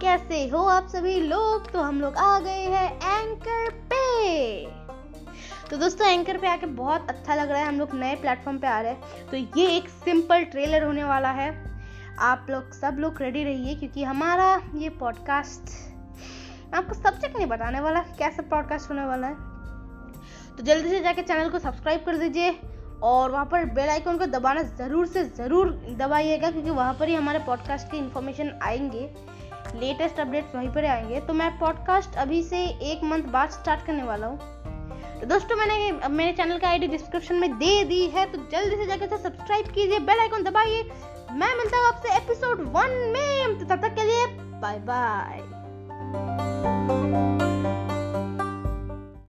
कैसे हो आप सभी लोग? तो हम लोग आ गए हैं एंकर पे। तो दोस्तों एंकर पे आके बहुत अच्छा लग रहा है। हम लोग नए प्लेटफॉर्म पे आ रहे हैं। तो ये एक सिंपल ट्रेलर होने वाला है। आप लोग सब लोग रेडी रहिए, क्योंकि हमारा ये पॉडकास्ट आपको सब चीज़ नहीं बताने वाला, कैसा पॉडकास्ट होने वाला है। तो जल्दी से जाके चैनल को सब्सक्राइब कर दीजिए और वहाँ पर बेल आइकन को दबाना ज़रूर से ज़रूर दबाइएगा, क्योंकि वहाँ पर ही हमारे पॉडकास्ट की इन्फॉर्मेशन आएँगे। लेटेस्ट अपडेट्स वहीं पर आएँगे। तो मैं पॉडकास्ट अभी से एक मंथ बाद स्टार्ट करने वाला हूँ। तो दोस्तों, मैंने मेरे चैनल का आईडी डिस्क्रिप्शन में दे दी है तो जल्दी से जाकर सब्सक्राइब कीजिए बेल आइकन दबाइए। मैं मिलता हूँ आपसे एपिसोड वन में। तो तब तक के लिए बाय बाय